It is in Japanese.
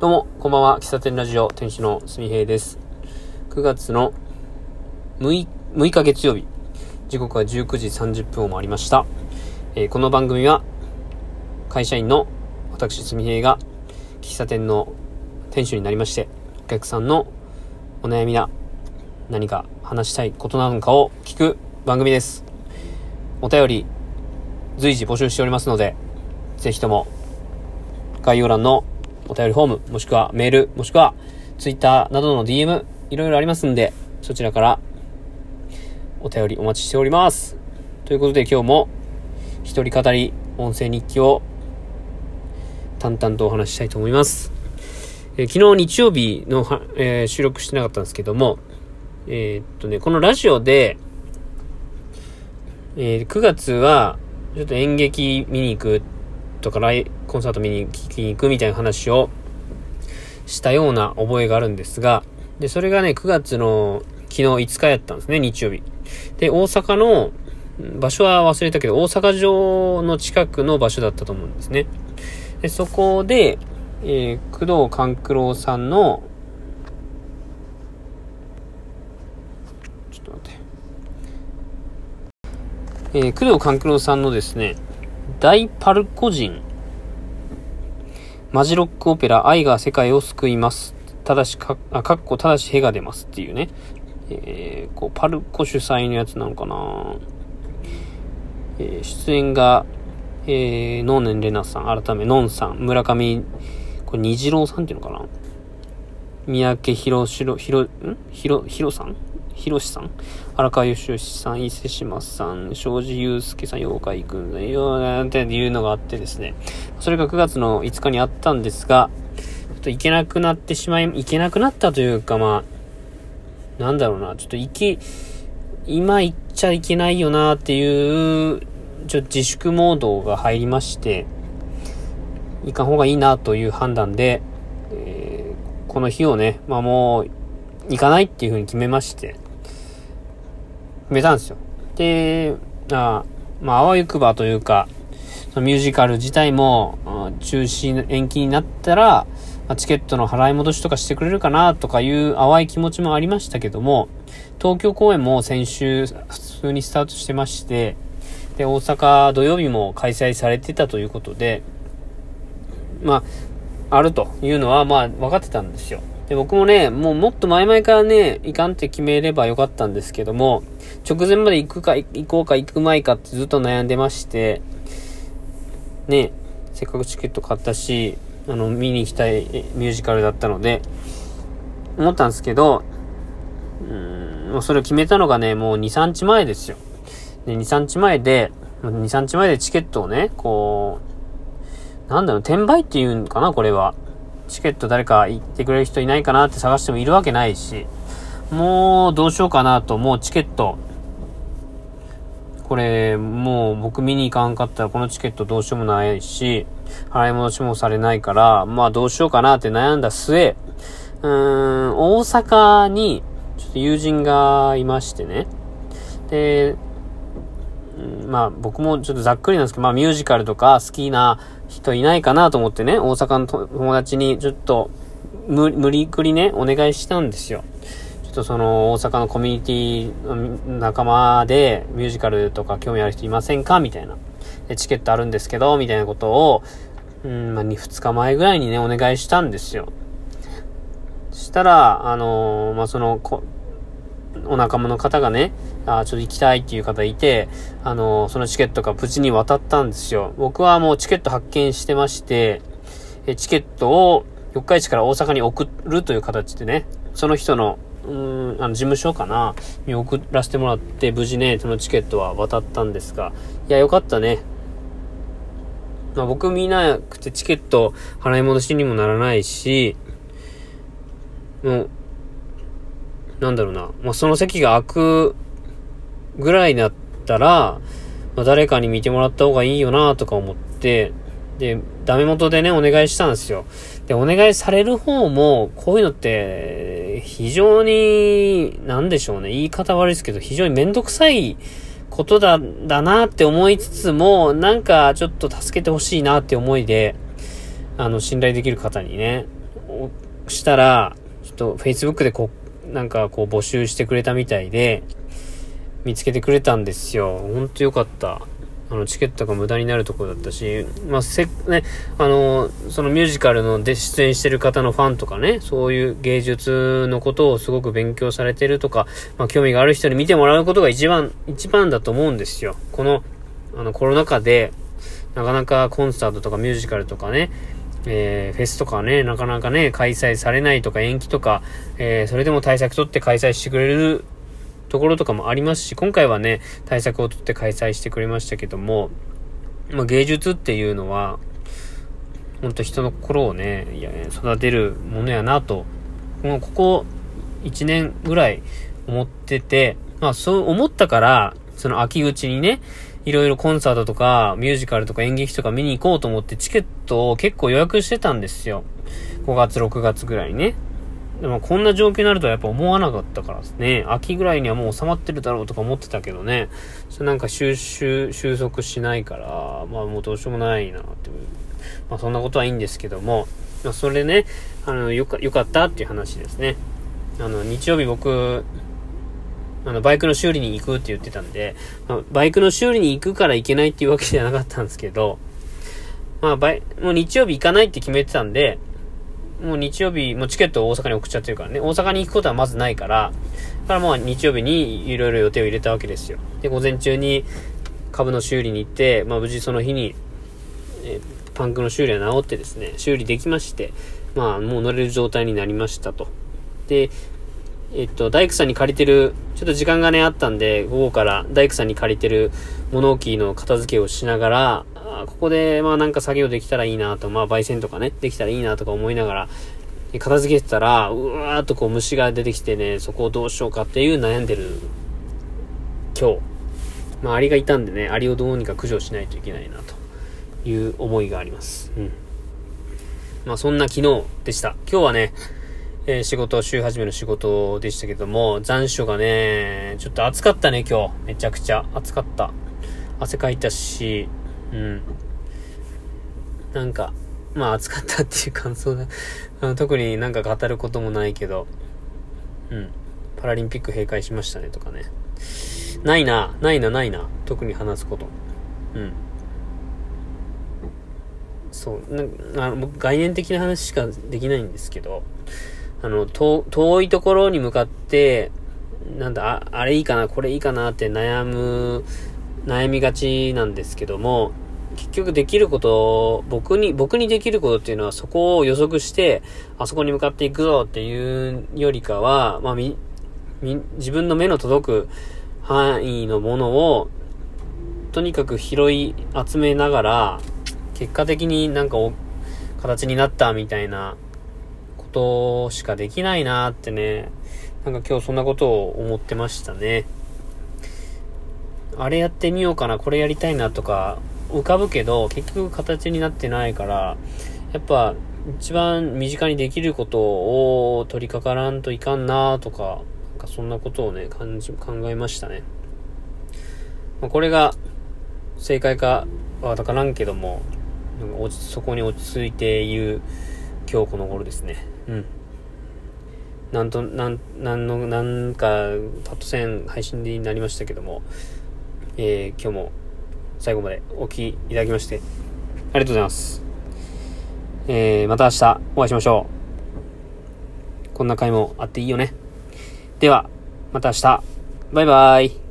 どうも、こんばんは。喫茶店ラジオ、店主のすみへいです。9月の 6, 6日月曜日。時刻は19時30分を回りました。えーこの番組は、会社員の私すみへいが、喫茶店の店主になりまして、お客さんのお悩みや何か話したいことなのかを聞く番組です。お便り、随時募集しておりますので、ぜひとも、概要欄のお便りフォーム、もしくはメール、もしくは Twitter などの DM、いろいろありますんで、そちらからお便りお待ちしております。ということで今日も一人語り音声日記を淡々とお話ししたいと思います。えー昨日日曜日のは、えー収録してなかったんですけども、えーっとね、このラジオで、えー9月はちょっと演劇見に行くとかライコンサート見に聞きに行くみたいな話をしたような覚えがあるんですが、で、それがね、9月の昨日5日やったんですね、日曜日。で、大阪の、場所は忘れたけど、大阪城の近くの場所だったと思うんですね。で、そこで、えー工藤官九郎さんの、ちょっと待って。えー工藤官九郎さんのですね、大パルコ人、マジロックオペラ、愛が世界を救います。ただし、か、あ、かっこ、ただし、へが出ますっていうね。えーこう、パルコ主催のやつなのかな。えー出演が、えー、能年玲奈さん、改め、のんさん、村上、これ、虹郎さんっていうのかな。三宅博しろ、ひろ、ん？ひろ、ひろさん？ひろしさん。荒川よしよしさん、伊勢志麻さん、庄司祐介さん、妖怪くん、よーっていうのがあってですね。それが9月の5日にあったんですが、ちょっと行けなくなってしまい、行けなくなったというか、まあ、なんだろうな、ちょっと行き、今行っちゃいけないよなっていう、ちょっと自粛モードが入りまして、行かん方がいいなという判断で、えーこの日をね、まあもう、行かないっていう風に決めまして、決めたんですよ。で、あまあ、あわゆくばというか、そのミュージカル自体も、中止、延期になったら、まチケットの払い戻しとかしてくれるかなとかいう淡い気持ちもありましたけども、東京公演も先週普通にスタートしてまして、で、大阪土曜日も開催されてたということで、まあ、あるというのは、まあ、分かってたんですよ。で、僕もね、もうもっと前々からね、行かんって決めればよかったんですけども、直前まで行くか、行こうか、行く前かってずっと悩んでまして、ね、せっかくチケット買ったし、あの、見に行きたいミュージカルだったので、思ったんですけど、うーん、もうそれを決めたのがね、もう2、3日前ですよ。で、2、3日前で、2、3日前でチケットをね、こう、なんだろう、転売っていうんかな、これは。チケット誰か行ってくれる人いないかなって探してもいるわけないし、もうどうしようかなと、もうチケット、これ、もう僕見に行かんかったらこのチケットどうしようもないし、払い戻しもされないから、まあどうしようかなって悩んだ末、うーん、大阪に、ちょっと友人がいましてね。で、まあ僕もちょっとざっくりなんですけど、まあミュージカルとか好きな人いないかなと思ってね、大阪の友達にちょっと無無理くりね、お願いしたんですよ。ちょっとその大阪のコミュニティの仲間でミュージカルとか興味ある人いませんか？みたいな。チケットあるんですけど、みたいなことを、うん、まあ、2、2日前ぐらいにね、お願いしたんですよ。したら、あのーまあ、その、お仲間の方がね、あちょっと行きたいっていう方いて、あのそのチケットが無事に渡ったんですよ。僕はもうチケット発見してまして、えチケットを四日市から大阪に送るという形でね、その人の、うん、あの、事務所かなに送らせてもらって、無事ね、そのチケットは渡ったんですが、いや、よかったね。まあ僕見なくてチケット払い戻しにもならないし、もう、なんだろうな、まあその席が空くぐらいだったら、まあ誰かに見てもらった方がいいよなとか思って、で、ダメ元でね、お願いしたんですよ。で、お願いされる方も、こういうのって、非常に、なんでしょうね、言い方悪いですけど、非常にめんどくさいことだ、だなって思いつつも、なんかちょっと助けてほしいなって思いで、あの、信頼できる方にね、したら、ちょっと Facebook でこう、なんかこう募集してくれたみたいで、見つけてくれたんですよ。ほんとよかった。あの、チケットが無駄になるとこだったし、まあ、せ、ね、あの、そのミュージカルので出演してる方のファンとかね、そういう芸術のことをすごく勉強されてるとか、まあ、興味がある人に見てもらうことが一番、一番だと思うんですよ。この、あの、コロナ禍で、なかなかコンサートとかミュージカルとかね、えー、フェスとかね、なかなかね、開催されないとか延期とか、えー、それでも対策取って開催してくれるところとかもありますし、今回はね、対策をとって開催してくれましたけども、まあ、芸術っていうのは、ほんと人の心をね、いや育てるものやなと、もうここ1年ぐらい思ってて、まあそう思ったから、その秋口にね、いろいろコンサートとか、ミュージカルとか演劇とか見に行こうと思ってチケットを結構予約してたんですよ。5月、6月ぐらいね。でもこんな状況になるとはやっぱ思わなかったからですね。秋ぐらいにはもう収まってるだろうとか思ってたけどね。それなんか収集、収束しないから、まあもうどうしようもないなっていう。まあそんなことはいいんですけども、まあそれね、あの、よか、よかったっていう話ですね。あの、日曜日僕、あの、バイクの修理に行くって言ってたんで、まあ、バイクの修理に行くから行けないっていうわけじゃなかったんですけど、まあ、バイ、もう日曜日行かないって決めてたんで、もう日曜日、もうチケットを大阪に送っちゃってるからね、大阪に行くことはまずないから、だからもう日曜日にいろいろ予定を入れたわけですよ。で、午前中に株の修理に行って、まあ無事その日に、えパンクの修理は治ってですね、修理できまして、まあもう乗れる状態になりましたと。で、えっと、大工さんに借りてる、ちょっと時間がね、あったんで、午後から大工さんに借りてる物置の片付けをしながら、ここで、まあなんか作業できたらいいなと、まあ焙煎とかね、できたらいいなとか思いながら、片付けてたら、うわーっとこう虫が出てきてね、そこをどうしようかっていう悩んでる今日。まあアリがいたんでね、アリをどうにか駆除しないといけないなという思いがあります。うん。まあそんな昨日でした。今日はね、えー、仕事、週始めの仕事でしたけども、残暑がね、ちょっと暑かったね、今日。めちゃくちゃ暑かった。汗かいたし、うん。なんか、まあ暑かったっていう感想だ。あの特になんか語ることもないけど、うん。パラリンピック閉会しましたねとかね。ないな、ないな、ないな。特に話すこと。うん。そう、なあの概念的な話しかできないんですけど、あの、遠いところに向かって、なんだ、あれいいかな、これいいかなって悩む、悩みがちなんですけども、結局できること、僕に、僕にできることっていうのはそこを予測して、あそこに向かっていくぞっていうよりかは、まあ、み、み、自分の目の届く範囲のものを、とにかく拾い集めながら、結果的になんかお、形になったみたいなことしかできないなってね、なんか今日そんなことを思ってましたね。あれやってみようかな、これやりたいなとか、浮かぶけど、結局形になってないから、やっぱ、一番身近にできることを取り掛からんといかんなとか、なんかそんなことをね、感じ、考えましたね。まあ、これが正解かはわからんけども、なんか落ちそこに落ち着いている今日この頃ですね。うん。なんと、なん、なんの、なんか、パッド戦配信になりましたけども、えー、今日も最後までお聴きいただきまして、ありがとうございます。えー、また明日お会いしましょう。こんな回もあっていいよね。では、また明日。バイバイ。